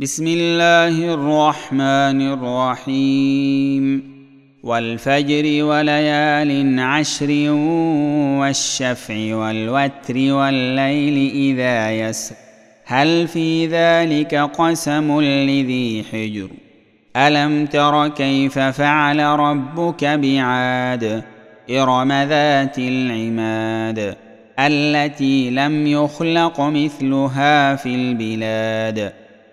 بسم الله الرحمن الرحيم. والفجر وليال عشر والشفع والوتر والليل إذا يسر. هل في ذلك قسم لذي حجر؟ ألم تر كيف فعل ربك بعاد؟ إرم ذات العماد التي لم يخلق مثلها في البلاد.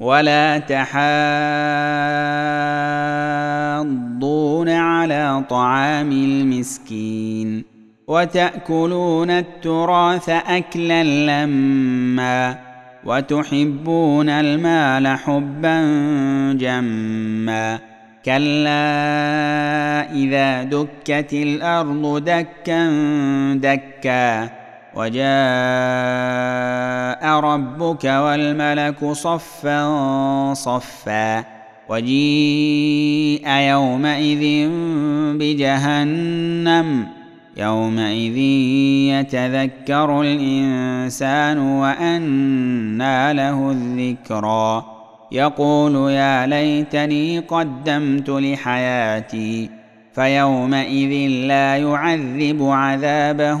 ولا تحاضون على طعام المسكين وتأكلون التراث أكلا لما وتحبون المال حبا جما كلا إذا دكت الأرض دكا دكا وجاء ربك والملك صفا صفا وجيء يومئذ بجهنم يومئذ يتذكر الإنسان وأنى له الذكرى يقول يا ليتني قدمت لحياتي فيومئذ لا يعذب عذابه